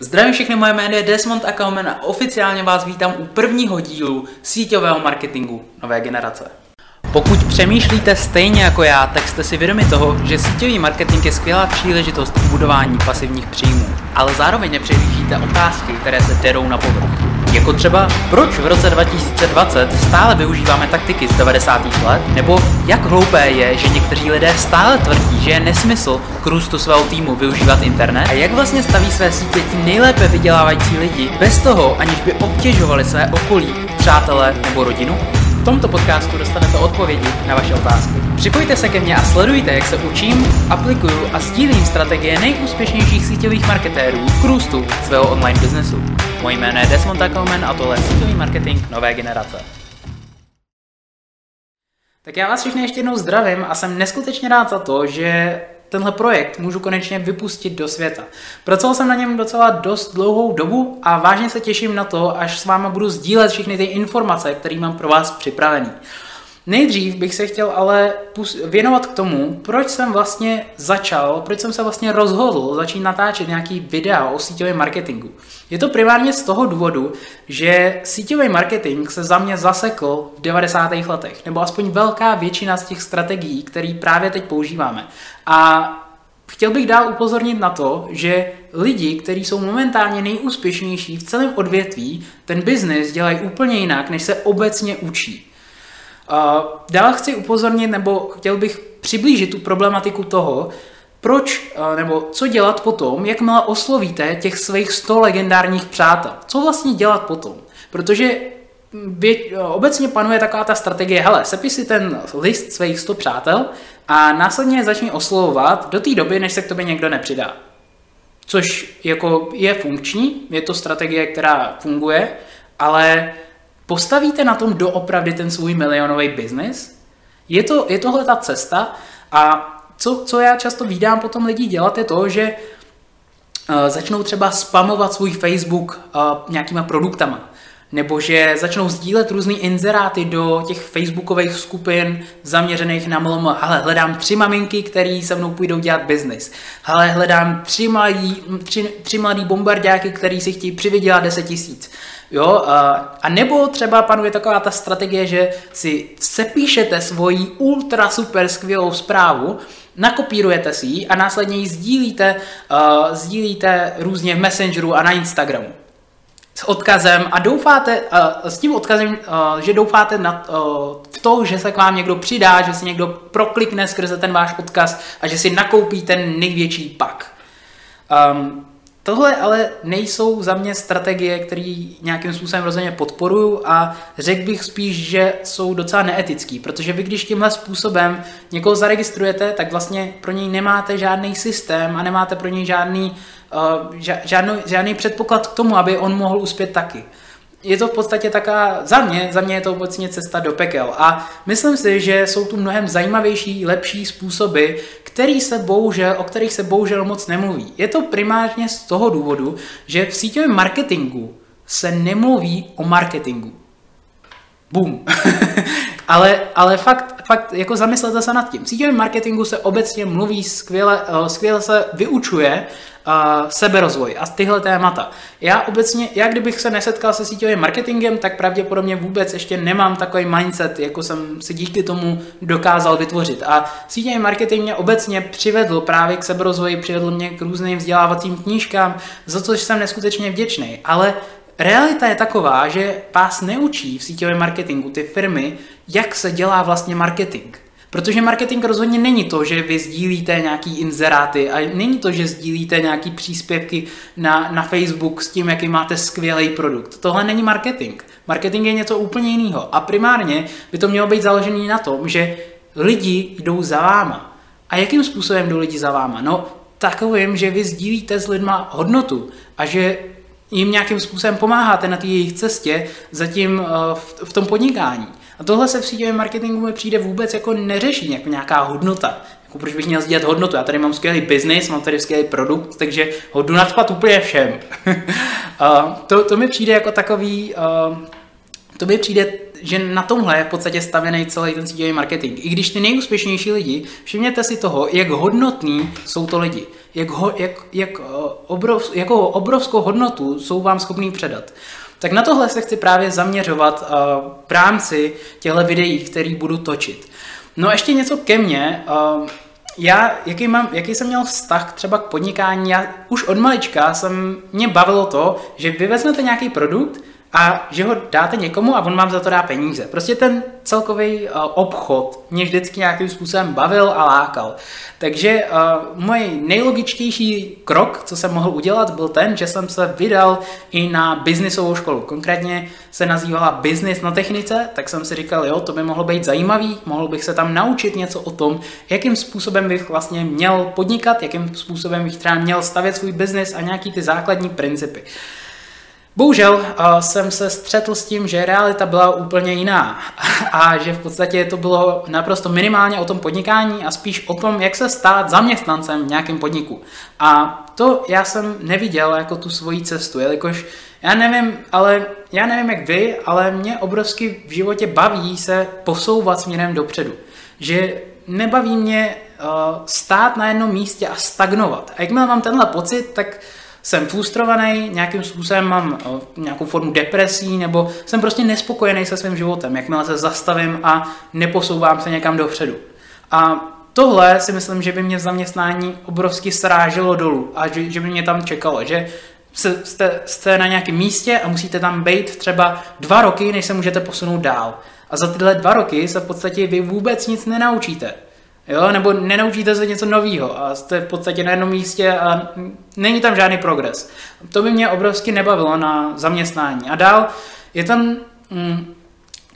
Zdravím všechny, moje jméno je Desmond Akaumen a oficiálně vás vítám u prvního dílu síťového marketingu nové generace. Pokud přemýšlíte stejně jako já, tak jste si vědomi toho, že síťový marketing je skvělá příležitost k budování pasivních příjmů, ale zároveň nepřehlížíte otázky, které se derou na povrch. Jako třeba, proč v roce 2020 stále využíváme taktiky z 90. let, nebo jak hloupé je, že někteří lidé stále tvrdí, že je nesmysl k růstu svého týmu využívat internet a jak vlastně staví své sítě ti nejlépe vydělávající lidi bez toho, aniž by obtěžovali své okolí, přátele nebo rodinu? Tomto podcastu dostanete odpovědi na vaše otázky. Připojte se ke mně a sledujte, jak se učím, aplikuju a sdílím strategie nejúspěšnějších síťových marketérů k růstu svého online biznesu. Moje jméno je Desmond Takelman a tohle je síťový marketing nové generace. Tak já vás všechny ještě jednou zdravím a jsem neskutečně rád za to, že tenhle projekt můžu konečně vypustit do světa. Pracoval jsem na něm docela dost dlouhou dobu a vážně se těším na to, až s váma budu sdílet všechny ty informace, které mám pro vás připravený. Nejdřív bych se chtěl ale věnovat k tomu, proč jsem vlastně začal, proč jsem se vlastně rozhodl začít natáčet nějaký videa o síťovém marketingu. Je to primárně z toho důvodu, že síťový marketing se za mě zasekl v 90. letech, nebo aspoň velká většina z těch strategií, které právě teď používáme. A chtěl bych dál upozornit na to, že lidi, kteří jsou momentálně nejúspěšnější v celém odvětví, ten biznis dělají úplně jinak, než se obecně učí. Dál chci upozornit, nebo chtěl bych přiblížit tu problematiku toho, proč, nebo co dělat potom, jakmile oslovíte těch svých 100 legendárních přátel. Co vlastně dělat potom? Protože vě, obecně panuje taková ta strategie, hele, sepis si ten list svých 100 přátel a následně začni oslovovat do té doby, než se k tobě někdo nepřidá. Což jako je funkční, je to strategie, která funguje, ale Postavíte na tom doopravdy ten svůj milionový biznis? Je, to, je tohle ta cesta? A co, co já často vídám potom lidi dělat, je to, že uh, začnou třeba spamovat svůj Facebook uh, nějakýma produktama nebo že začnou sdílet různé inzeráty do těch facebookových skupin zaměřených na mlom. Hele, hledám tři maminky, které se mnou půjdou dělat biznis. Hele, hledám tři mladý, tři, tři mladý bombardáky, který si chtějí přivydělat 10 tisíc. Jo, a, a nebo třeba panuje taková ta strategie, že si sepíšete svoji ultra super skvělou zprávu, nakopírujete si ji a následně ji sdílíte, uh, sdílíte různě v Messengeru a na Instagramu s odkazem a doufáte, uh, s tím odkazem, uh, že doufáte na, uh, v to, že se k vám někdo přidá, že si někdo proklikne skrze ten váš odkaz a že si nakoupí ten největší pak. Um, Tohle ale nejsou za mě strategie, které nějakým způsobem rozhodně podporuju a řekl bych spíš, že jsou docela neetický, protože vy když tímhle způsobem někoho zaregistrujete, tak vlastně pro něj nemáte žádný systém a nemáte pro něj žádný, uh, žádný, žádný předpoklad k tomu, aby on mohl uspět taky je to v podstatě taká, za mě, za mě je to obecně cesta do pekel. A myslím si, že jsou tu mnohem zajímavější, lepší způsoby, který se bohužel, o kterých se bohužel moc nemluví. Je to primárně z toho důvodu, že v síťovém marketingu se nemluví o marketingu. Boom. ale, ale fakt, fakt, jako zamyslete se nad tím. V síťovém marketingu se obecně mluví skvěle, eh, skvěle se vyučuje uh, seberozvoj a tyhle témata. Já obecně, já kdybych se nesetkal se síťovým marketingem, tak pravděpodobně vůbec ještě nemám takový mindset, jako jsem si díky tomu dokázal vytvořit. A síťový marketing mě obecně přivedl právě k seberozvoji, přivedl mě k různým vzdělávacím knížkám, za což jsem neskutečně vděčný. Ale realita je taková, že vás neučí v síťovém marketingu ty firmy, jak se dělá vlastně marketing. Protože marketing rozhodně není to, že vy sdílíte nějaký inzeráty a není to, že sdílíte nějaký příspěvky na, na Facebook s tím, jaký máte skvělý produkt. Tohle není marketing. Marketing je něco úplně jiného. A primárně by to mělo být založené na tom, že lidi jdou za váma. A jakým způsobem jdou lidi za váma? No takovým, že vy sdílíte s lidma hodnotu a že jim nějakým způsobem pomáháte na té jejich cestě zatím eh, v, v tom podnikání. A tohle se v síťovém marketingu mi přijde vůbec jako neřeší jako nějaká hodnota. Jako proč bych měl sdílet hodnotu? Já tady mám skvělý biznis, mám tady skvělý produkt, takže ho jdu nadspat úplně všem. to, to mi přijde jako takový, uh, to mi přijde, že na tomhle je v podstatě stavěný celý ten síťový marketing. I když ty nejúspěšnější lidi, všimněte si toho, jak hodnotní jsou to lidi. jak, ho, jak, jak eh, obrov, jakou obrovskou hodnotu jsou vám schopní předat. Tak na tohle se chci právě zaměřovat uh, v rámci těchto videí, který budu točit. No ještě něco ke mně. Uh, já, jaký, mám, jaký jsem měl vztah třeba k podnikání, já už od malička jsem, mě bavilo to, že vy vezmete nějaký produkt, a že ho dáte někomu a on vám za to dá peníze. Prostě ten celkový uh, obchod mě vždycky nějakým způsobem bavil a lákal. Takže uh, můj nejlogičtější krok, co jsem mohl udělat, byl ten, že jsem se vydal i na biznisovou školu. Konkrétně se nazývala Business na technice, tak jsem si říkal, jo, to by mohlo být zajímavý, mohl bych se tam naučit něco o tom, jakým způsobem bych vlastně měl podnikat, jakým způsobem bych třeba měl stavět svůj biznis a nějaký ty základní principy. Bohužel uh, jsem se střetl s tím, že realita byla úplně jiná a že v podstatě to bylo naprosto minimálně o tom podnikání a spíš o tom, jak se stát zaměstnancem v nějakém podniku. A to já jsem neviděl jako tu svoji cestu, jelikož já nevím, ale já nevím jak vy, ale mě obrovsky v životě baví se posouvat směrem dopředu. Že nebaví mě uh, stát na jednom místě a stagnovat. A jakmile mám tenhle pocit, tak jsem frustrovaný, nějakým způsobem mám eh, nějakou formu depresí, nebo jsem prostě nespokojený se svým životem, jakmile se zastavím a neposouvám se někam dopředu. A tohle si myslím, že by mě zaměstnání obrovsky sráželo dolů a že, že by mě tam čekalo, že jste, jste na nějakém místě a musíte tam být třeba dva roky, než se můžete posunout dál. A za tyhle dva roky se v podstatě vy vůbec nic nenaučíte. Jo, nebo nenaučíte se něco nového a jste v podstatě na jednom místě a není tam žádný progres. To by mě obrovsky nebavilo na zaměstnání. A dál je tam, mm,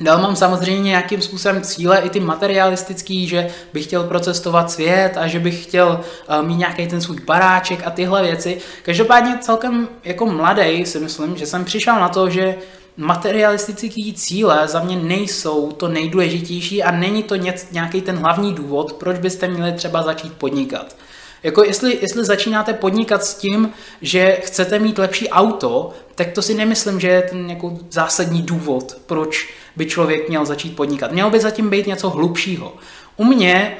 dál mám samozřejmě nějakým způsobem cíle i ty materialistický, že bych chtěl procestovat svět a že bych chtěl uh, mít nějaký ten svůj baráček a tyhle věci. Každopádně celkem jako mladý si myslím, že jsem přišel na to, že materialistické cíle za mě nejsou to nejdůležitější a není to nějaký ten hlavní důvod, proč byste měli třeba začít podnikat. Jako jestli, jestli začínáte podnikat s tím, že chcete mít lepší auto, tak to si nemyslím, že je ten jako zásadní důvod, proč by člověk měl začít podnikat. Mělo by zatím být něco hlubšího. U mě,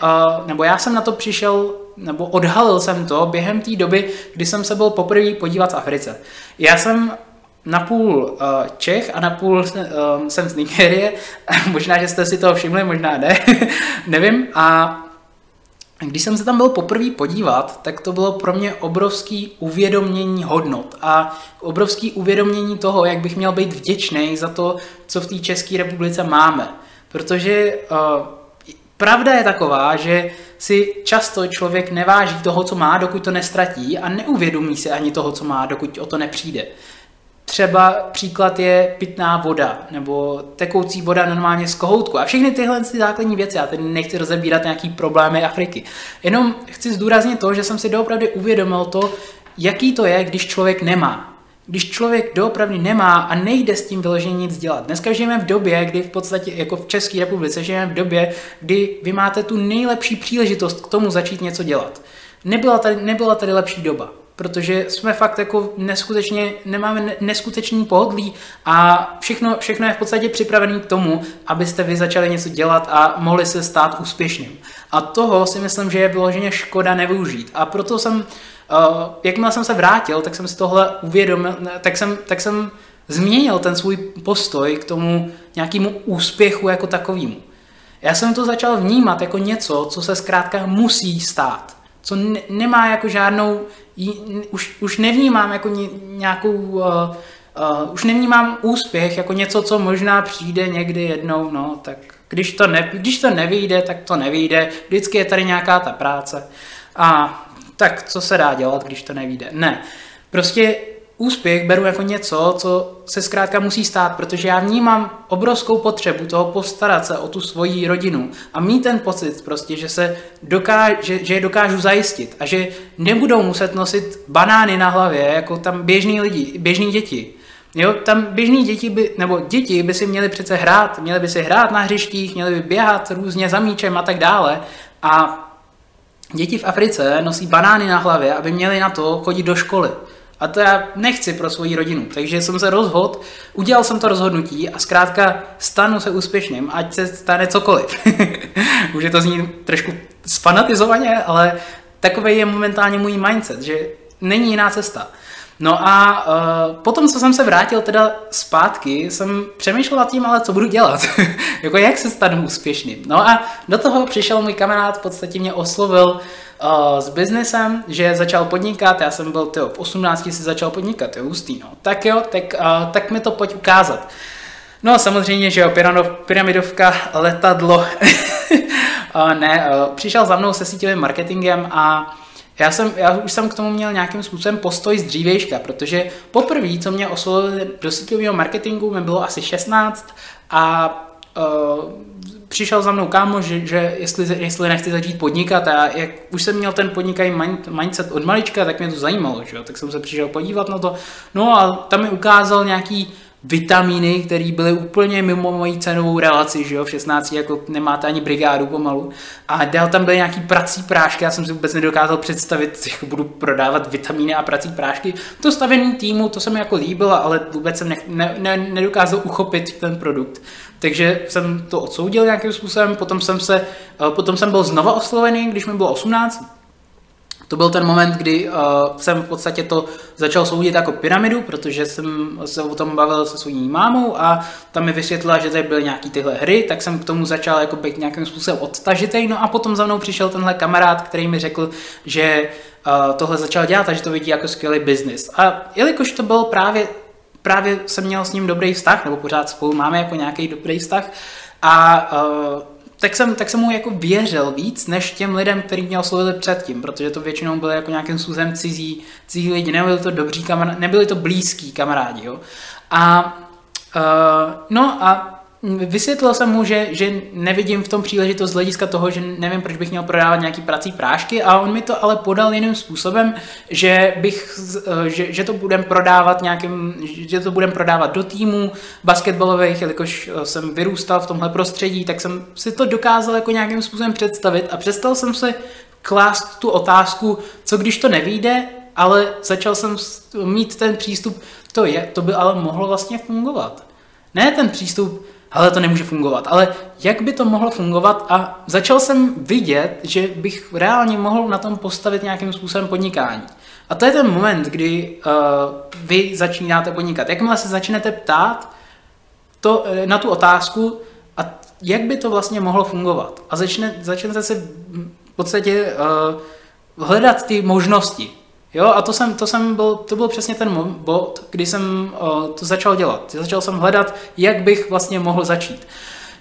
nebo já jsem na to přišel, nebo odhalil jsem to během té doby, kdy jsem se byl poprvé podívat v Africe. Já jsem napůl uh, Čech a napůl uh, jsem z Nigérie. možná, že jste si toho všimli, možná ne. Nevím. A když jsem se tam byl poprvé podívat, tak to bylo pro mě obrovský uvědomění hodnot a obrovský uvědomění toho, jak bych měl být vděčný za to, co v té České republice máme. Protože uh, pravda je taková, že si často člověk neváží toho, co má, dokud to nestratí a neuvědomí si ani toho, co má, dokud o to nepřijde. Třeba příklad je pitná voda nebo tekoucí voda normálně z kohoutku a všechny tyhle ty základní věci. Já teď nechci rozebírat nějaký problémy Afriky. Jenom chci zdůraznit to, že jsem si doopravdy uvědomil to, jaký to je, když člověk nemá. Když člověk doopravdy nemá a nejde s tím vyloženě nic dělat. Dneska žijeme v době, kdy v podstatě, jako v České republice, žijeme v době, kdy vy máte tu nejlepší příležitost k tomu začít něco dělat. Nebyla tady, nebyla tady lepší doba protože jsme fakt jako neskutečně, nemáme neskutečný pohodlí a všechno, všechno je v podstatě připravené k tomu, abyste vy začali něco dělat a mohli se stát úspěšným. A toho si myslím, že je vyloženě škoda nevyužít. A proto jsem, uh, jakmile jsem se vrátil, tak jsem si tohle uvědomil, tak jsem, tak jsem změnil ten svůj postoj k tomu nějakému úspěchu jako takovému. Já jsem to začal vnímat jako něco, co se zkrátka musí stát co ne, nemá jako žádnou, už, už nevnímám jako ně, nějakou, uh, uh, už nevnímám úspěch jako něco, co možná přijde někdy jednou, no, tak když to, ne, když to nevyjde, tak to nevyjde, vždycky je tady nějaká ta práce. A tak co se dá dělat, když to nevyjde? Ne, prostě úspěch beru jako něco, co se zkrátka musí stát, protože já vnímám obrovskou potřebu toho postarat se o tu svoji rodinu a mít ten pocit prostě, že, se dokáž, že, že je dokážu zajistit a že nebudou muset nosit banány na hlavě, jako tam běžní lidi, běžní děti. Jo, tam běžní děti by, nebo děti by si měly přece hrát, měly by si hrát na hřištích, měly by běhat různě za míčem a tak dále. A děti v Africe nosí banány na hlavě, aby měly na to chodit do školy. A to já nechci pro svoji rodinu. Takže jsem se rozhodl, udělal jsem to rozhodnutí a zkrátka stanu se úspěšným, ať se stane cokoliv. Je to zní trošku sfanatizovaně, ale takový je momentálně můj mindset, že není jiná cesta. No a uh, potom, co jsem se vrátil teda zpátky, jsem přemýšlel nad tím, ale co budu dělat, jako jak se stanu úspěšným. No a do toho přišel můj kamarád, v podstatě mě oslovil uh, s biznesem, že začal podnikat, já jsem byl tyjo, v 18 si začal podnikat, jo, hustý, no. Tak jo, tak, uh, tak mi to pojď ukázat. No samozřejmě, že jo, pyramidovka, letadlo, uh, ne, uh, přišel za mnou se síťovým marketingem a já, jsem, já už jsem k tomu měl nějakým způsobem postoj z dřívejška, protože poprvé, co mě oslovili do síťového marketingu, mi bylo asi 16 a uh, přišel za mnou kámo, že, že jestli, jestli nechci začít podnikat a jak už jsem měl ten podnikají mindset od malička, tak mě to zajímalo, že jo? tak jsem se přišel podívat na to. No a tam mi ukázal nějaký vitamíny, které byly úplně mimo mojí cenovou relaci, že jo, v 16 jako nemáte ani brigádu pomalu. A dál tam byly nějaký prací prášky, já jsem si vůbec nedokázal představit, že budu prodávat vitamíny a prací prášky. To stavění týmu, to se mi jako líbilo, ale vůbec jsem ne, ne, ne, nedokázal uchopit ten produkt. Takže jsem to odsoudil nějakým způsobem, potom jsem, se, eh, potom jsem byl znova oslovený, když mi bylo 18, to byl ten moment, kdy uh, jsem v podstatě to začal soudit jako pyramidu, protože jsem se o tom bavil se svou mámou a tam mi vysvětlila, že tady byly nějaký tyhle hry, tak jsem k tomu začal jako být nějakým způsobem odtažitej, no a potom za mnou přišel tenhle kamarád, který mi řekl, že uh, tohle začal dělat a že to vidí jako skvělý biznis. A jelikož to byl právě, právě jsem měl s ním dobrý vztah, nebo pořád spolu máme jako nějaký dobrý vztah, a uh, tak jsem, tak jsem mu jako věřil víc, než těm lidem, který mě oslovili předtím, protože to většinou byly jako nějakým způsobem cizí, cizí lidi, nebyli to dobří kamarádi, nebyli to blízký kamarádi, jo. A uh, no a Vysvětlil jsem mu, že, že nevidím v tom příležitost z hlediska toho, že nevím, proč bych měl prodávat nějaký prací prášky a on mi to ale podal jiným způsobem, že, bych, eh, že, že to budem prodávat nějakým, že to budem prodávat do týmů basketbalových, jelikož eh, jsem vyrůstal v tomhle prostředí, tak jsem si to dokázal jako nějakým způsobem představit a přestal jsem se klást tu otázku, co když to nevíde, ale začal jsem mít ten přístup, to je, to by ale mohlo vlastně fungovat. Ne ten přístup, ale to nemůže fungovat. Ale jak by to mohlo fungovat? A začal jsem vidět, že bych reálně mohl na tom postavit nějakým způsobem podnikání. A to je ten moment, kdy uh, vy začínáte podnikat. Jakmile se začnete ptát to, eh, na tu otázku, a jak by to vlastně mohlo fungovat. A začne, začnete se v podstatě uh, hledat ty možnosti. Jo, a to, jsem, to, jsem byl, to byl přesně ten bod, kdy jsem uh, to začal dělat. Začal jsem hledat, jak bych vlastně mohl začít.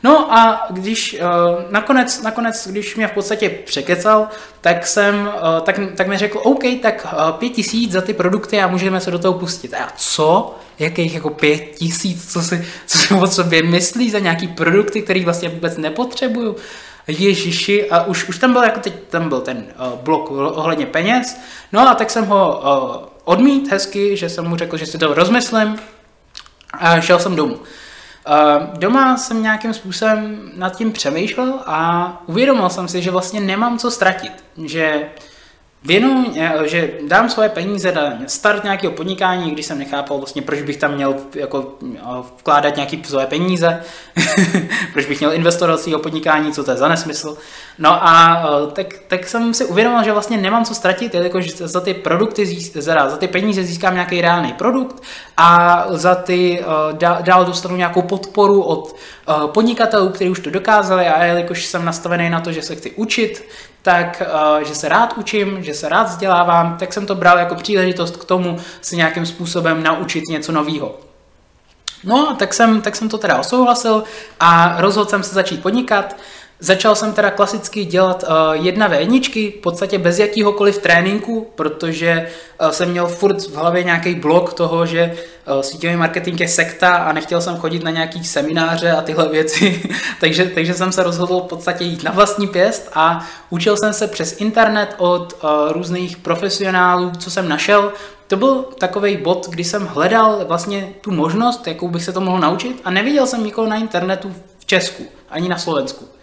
No a když uh, nakonec, nakonec, když mě v podstatě překecal, tak jsem, uh, tak, tak mi řekl, OK, tak uh, pět tisíc za ty produkty a můžeme se do toho pustit. A co? Jakých jako pět tisíc? Co si, co si o sobě myslí za nějaký produkty, který vlastně vůbec nepotřebuju? Ježiši, a už, už tam byl jako teď, tam byl ten uh, blok ohledně peněz, no a tak jsem ho uh, odmít hezky, že jsem mu řekl, že si to rozmyslím a šel jsem domů. Uh, doma jsem nějakým způsobem nad tím přemýšlel a uvědomil jsem si, že vlastně nemám co ztratit, že věnu, eh, že dám svoje peníze na start nějakého podnikání, když jsem nechápal vlastně, proč bych tam měl jako eh, vkládat nějaké svoje peníze, proč bych měl investovat do svého podnikání, co to je za nesmysl. No a eh, tak, tak jsem si uvědomil, že vlastně nemám co ztratit, jelikož za ty produkty, za, za ty peníze získám nějaký reálný produkt a za ty dál, dál dostanu nějakou podporu od podnikatelů, kteří už to dokázali a jelikož jsem nastavený na to, že se chci učit, tak uh, že se rád učím, že se rád vzdělávám, tak jsem to bral jako příležitost k tomu se nějakým způsobem naučit něco nového. No, tak jsem, tak jsem to teda osouhlasil a rozhodl jsem se začít podnikat. Začal jsem teda klasicky dělat uh, jedna v jedničky, v podstatě bez jakýhokoliv tréninku, protože uh, jsem měl furt v hlavě nějaký blok toho, že uh, síťový marketing je sekta a nechtěl jsem chodit na nějaký semináře a tyhle věci, takže, takže jsem se rozhodl v podstatě jít na vlastní pěst a učil jsem se přes internet od uh, různých profesionálů, co jsem našel. To byl takový bod, kdy jsem hledal vlastně tu možnost, jakou bych se to mohl naučit a neviděl jsem nikoho na internetu v Česku, ani na Slovensku.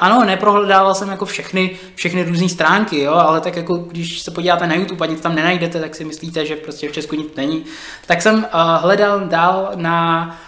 Ano, neprohledával jsem jako všechny, všechny různé stránky, jo, ale tak jako když se podíváte na YouTube a nic tam nenajdete, tak si myslíte, že prostě v Česku nic není. Tak jsem uh, hledal dál na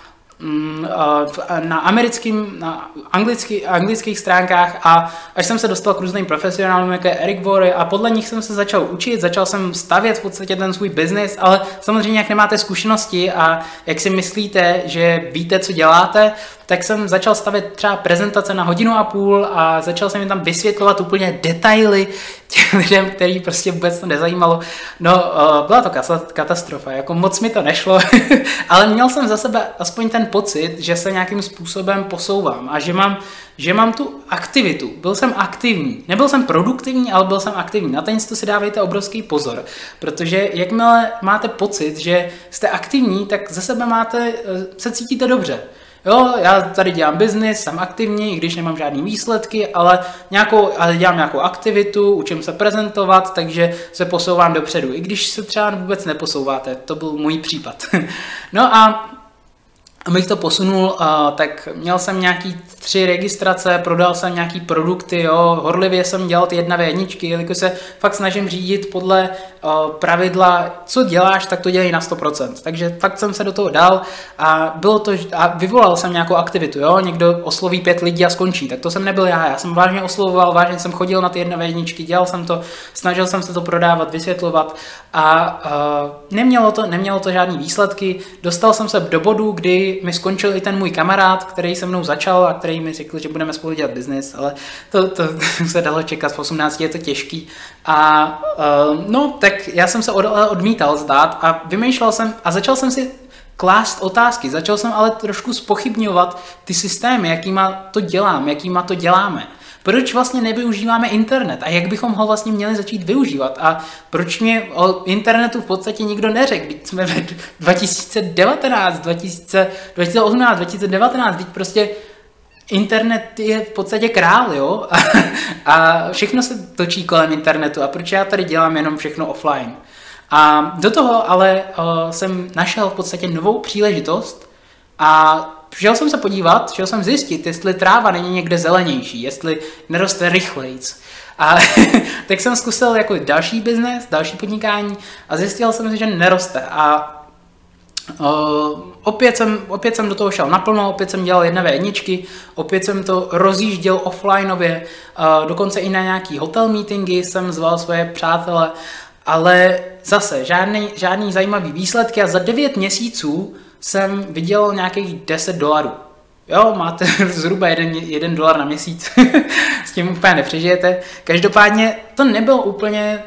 na americkým, na anglický, anglických stránkách a až jsem se dostal k různým profesionálům, jako je Eric Vory a podle nich jsem se začal učit, začal jsem stavět v podstatě ten svůj biznis, ale samozřejmě jak nemáte zkušenosti a jak si myslíte, že víte, co děláte, tak jsem začal stavět třeba prezentace na hodinu a půl a začal jsem jim tam vysvětlovat úplně detaily těm lidem, který prostě vůbec to nezajímalo. No, byla to katastrofa, jako moc mi to nešlo, ale měl jsem za sebe aspoň ten pocit, že se nějakým způsobem posouvám a že mám, že mám tu aktivitu. Byl jsem aktivní. Nebyl jsem produktivní, ale byl jsem aktivní. Na ten si dávejte obrovský pozor, protože jakmile máte pocit, že jste aktivní, tak ze sebe máte, eh, se cítíte dobře. Jo, já tady dělám biznis, jsem aktivní, i když nemám žádné výsledky, ale, nějakou, ale dělám nějakou aktivitu, učím se prezentovat, takže se posouvám dopředu. I když se třeba vůbec neposouváte, to byl můj případ. no a abych to posunul, tak měl jsem nějaký tři registrace, prodal jsem nějaký produkty, jo, horlivě jsem dělal ty jedna jedničky, jelikož se fakt snažím řídit podle pravidla, co děláš, tak to dělej na 100%. Takže fakt jsem se do toho dal a bylo to, a vyvolal jsem nějakou aktivitu, jo, někdo osloví pět lidí a skončí, tak to jsem nebyl já, já jsem vážně oslovoval, vážně jsem chodil na ty jedna jedničky, dělal jsem to, snažil jsem se to prodávat, vysvětlovat a uh, nemělo to, nemělo to žádný výsledky, dostal jsem se do bodu, kdy mi skončil i ten můj kamarád, který se mnou začal a který mi řekl, že budeme spolu dělat biznis, ale to, to se dalo čekat, v 18 je to těžký. A uh, no, tak já jsem se od, odmítal zdát a vymýšlel jsem a začal jsem si klást otázky. Začal jsem ale trošku spochybňovat ty systémy, jakýma to dělám, jakýma to děláme proč vlastně nevyužíváme internet a jak bychom ho vlastně měli začít využívat a proč mě o internetu v podstatě nikdo neřekl, když jsme ve 2019, 2000, 2018, 2019, teď prostě internet je v podstatě král, jo? a všechno se točí kolem internetu a proč já tady dělám jenom všechno offline? A do toho ale uh, jsem našel v podstatě novou příležitost a Šel jsem se podívat, šel jsem zjistit, jestli tráva není někde zelenější, jestli neroste rychlejc. A tak jsem zkusil jako další biznes, další podnikání a zjistil jsem, že neroste. A Uh, opět, jsem, opět jsem do toho šel naplno, opět jsem dělal jedné jedničky, opět jsem to rozjížděl offlineově, uh, dokonce i na nějaký hotel meetingy jsem zval svoje přátele, ale zase žádný, žádný zajímavý výsledky a za 9 měsíců jsem vydělal nějakých 10 dolarů. Jo, máte zhruba jeden, jeden dolar na měsíc, s tím úplně nepřežijete. Každopádně to nebylo úplně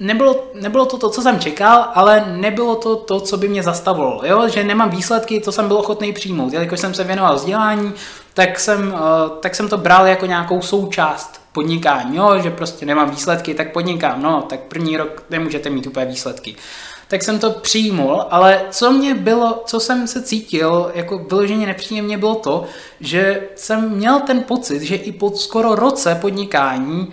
nebylo, nebylo to to, co jsem čekal, ale nebylo to to, co by mě zastavilo. Jo? Že nemám výsledky, to jsem byl ochotný přijmout. Jelikož jsem se věnoval vzdělání, tak jsem, uh, tak jsem to bral jako nějakou součást podnikání. Jo? Že prostě nemám výsledky, tak podnikám. No, tak první rok nemůžete mít úplně výsledky tak jsem to přijmul, ale co mě bylo, co jsem se cítil jako vyloženě nepříjemně bylo to, že jsem měl ten pocit, že i po skoro roce podnikání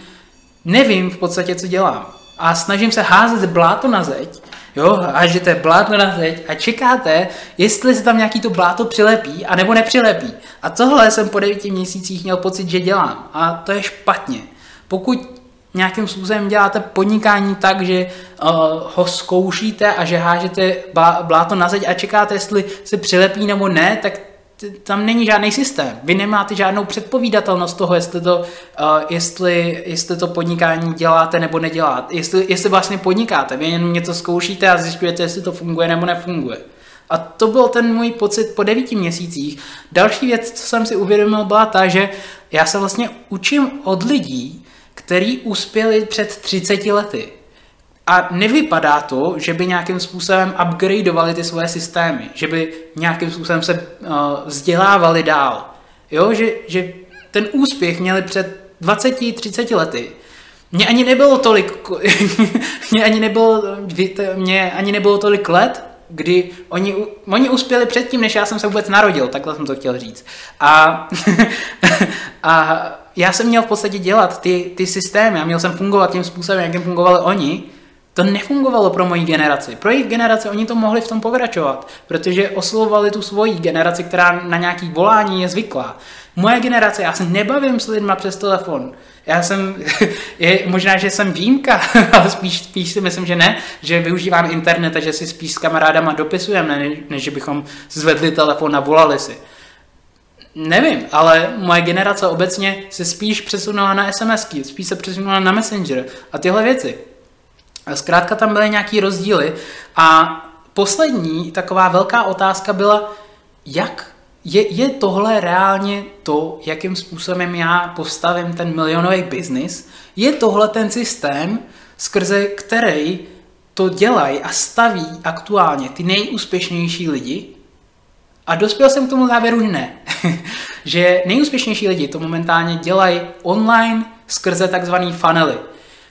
nevím v podstatě, co dělám. A snažím se házet bláto na zeď, jo, hážete bláto na zeď a čekáte, jestli se tam nějaký to bláto přilepí, anebo nepřilepí. A tohle jsem po devíti měsících měl pocit, že dělám. A to je špatně. Pokud nějakým způsobem děláte podnikání tak, že uh, ho zkoušíte a že hážete bláto na zeď a čekáte, jestli se přilepí nebo ne, tak tam není žádný systém. Vy nemáte žádnou předpovídatelnost toho, jestli to, uh, jestli, jestli to podnikání děláte nebo neděláte. Jestli, jestli vlastně podnikáte. Vy jenom něco zkoušíte a zjišťujete, jestli to funguje nebo nefunguje. A to byl ten můj pocit po devíti měsících. Další věc, co jsem si uvědomil, byla ta, že já se vlastně učím od lidí, který uspěli před 30 lety. A nevypadá to, že by nějakým způsobem upgradeovali ty svoje systémy, že by nějakým způsobem se uh, vzdělávali dál. Jo, že, že ten úspěch měli před 20-30 lety. Mně ani nebylo tolik, mě ani nebylo, mě ani nebylo tolik let, kdy oni, oni uspěli předtím, než já jsem se vůbec narodil, takhle jsem to chtěl říct. A, a já jsem měl v podstatě dělat ty, ty systémy a měl jsem fungovat tím způsobem, jakým fungovali oni, to nefungovalo pro moji generaci. Pro jejich generaci oni to mohli v tom pokračovat, protože oslovovali tu svoji generaci, která na nějaký volání je zvyklá. Moje generace, já se nebavím s lidma přes telefon. Já jsem, je, možná, že jsem výjimka, ale spíš, spíš si myslím, že ne, že využívám internet a že si spíš s kamarádama dopisujeme, než, než že bychom zvedli telefon a volali si. Nevím, ale moje generace obecně se spíš přesunula na SMSky, spíš se přesunula na Messenger a tyhle věci. Zkrátka tam byly nějaký rozdíly a poslední taková velká otázka byla, jak je, je tohle reálně to, jakým způsobem já postavím ten milionový biznis? Je tohle ten systém, skrze který to dělají a staví aktuálně ty nejúspěšnější lidi? A dospěl jsem k tomu závěru, že ne. že nejúspěšnější lidi to momentálně dělají online skrze takzvaný funnely.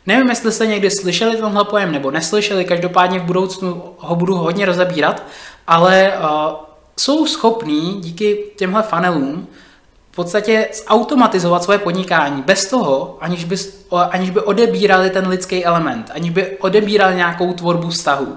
Nevím, jestli jste někdy slyšeli tenhle pojem nebo neslyšeli, každopádně v budoucnu ho budu hodně rozebírat, ale uh, jsou schopní díky těmhle funnelům v podstatě zautomatizovat svoje podnikání bez toho, aniž by, aniž by odebírali ten lidský element, aniž by odebírali nějakou tvorbu vztahu.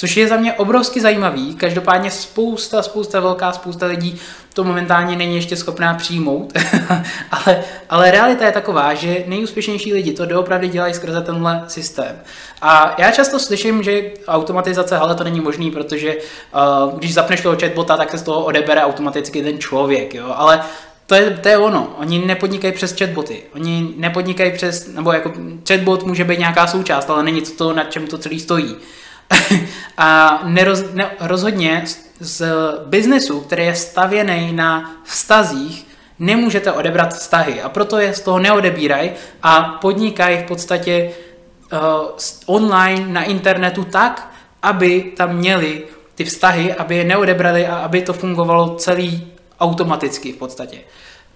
Což je za mě obrovsky zajímavý, každopádně spousta, spousta, velká spousta lidí to momentálně není ještě schopná přijmout, ale, ale realita je taková, že nejúspěšnější lidi to doopravdy dělají skrze tenhle systém. A já často slyším, že automatizace, ale to není možný, protože uh, když zapneš toho chatbota, tak se z toho odebere automaticky ten člověk, jo? ale to je, to je ono. Oni nepodnikají přes chatboty. Oni nepodnikají přes, nebo jako chatbot může být nějaká součást, ale není to to, na čem to celý stojí. A neroz, ne, rozhodně z, z biznesu, který je stavěný na vztazích, nemůžete odebrat vztahy a proto je z toho neodebírají a podnikají v podstatě uh, online na internetu tak, aby tam měli ty vztahy, aby je neodebrali a aby to fungovalo celý automaticky v podstatě.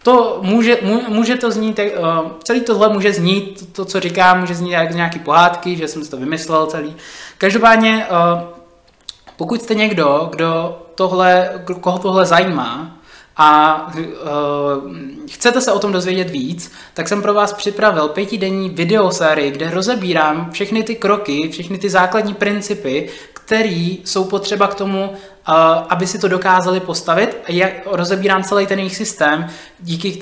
To může, může to znít, uh, celý tohle může znít, to, co říkám, může znít jak z nějaký pohádky, že jsem si to vymyslel celý. Každopádně, uh, pokud jste někdo, kdo tohle, koho tohle zajímá a uh, chcete se o tom dozvědět víc, tak jsem pro vás připravil pětidenní videosérii, kde rozebírám všechny ty kroky, všechny ty základní principy, které jsou potřeba k tomu, aby si to dokázali postavit. Já rozebírám celý ten jejich systém, díky,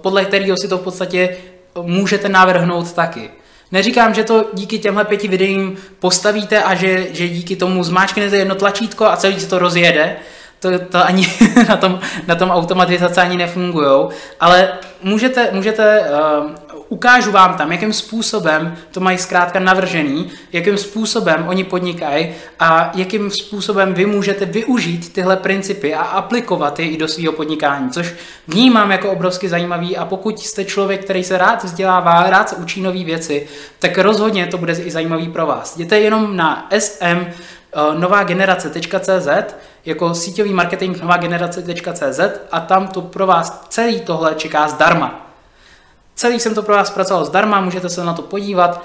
podle kterého si to v podstatě můžete navrhnout taky. Neříkám, že to díky těmhle pěti videím postavíte a že, že díky tomu zmáčknete jedno tlačítko a celý se to rozjede. To, to ani na tom, na tom automatizace ani nefungují, ale můžete, můžete uh, ukážu vám tam, jakým způsobem to mají zkrátka navržený, jakým způsobem oni podnikají a jakým způsobem vy můžete využít tyhle principy a aplikovat je i do svého podnikání, což vnímám jako obrovsky zajímavý a pokud jste člověk, který se rád vzdělává, rád se učí nové věci, tak rozhodně to bude i zajímavý pro vás. Jděte jenom na sm eh, nová generace.cz jako síťový marketing nová generace.cz a tam to pro vás celý tohle čeká zdarma. Celý jsem to pro vás zpracoval zdarma, můžete se na to podívat.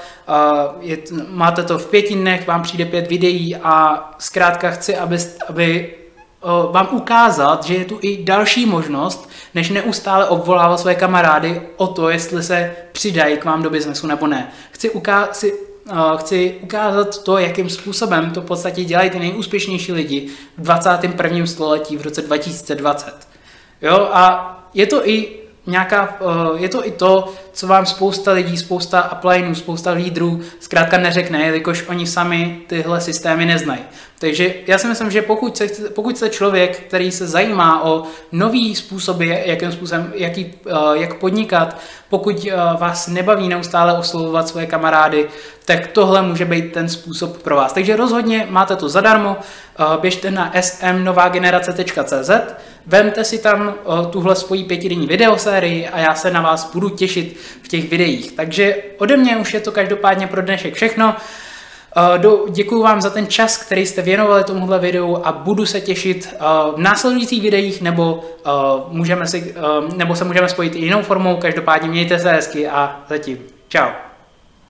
Je, máte to v pěti dnech, vám přijde pět videí a zkrátka chci, aby, aby vám ukázat, že je tu i další možnost, než neustále obvolávat své kamarády o to, jestli se přidají k vám do biznesu nebo ne. Chci, uká- si, uh, chci ukázat to, jakým způsobem to v podstatě dělají ty nejúspěšnější lidi v 21. století v roce 2020. Jo, a je to i nějaká, eh, je to i to, co vám spousta lidí, spousta uplineů, spousta lídrů zkrátka neřekne, jelikož oni sami tyhle systémy neznají. Takže já si myslím, že pokud, se, pokud jste člověk, který se zajímá o nový způsoby, jakým způsobem, jaký, eh, jak podnikat, pokud eh, vás nebaví neustále oslovovat své kamarády, tak tohle může být ten způsob pro vás. Takže rozhodně máte to zadarmo, běžte na smnovagenerace.cz, vemte si tam tuhle svoji pětidenní videosérii a já se na vás budu těšit v těch videích. Takže ode mě už je to každopádně pro dnešek všechno. Děkuji vám za ten čas, který jste věnovali tomuhle videu a budu se těšit v následujících videích nebo, můžeme si, nebo se můžeme spojit i jinou formou. Každopádně mějte se hezky a zatím. Ciao.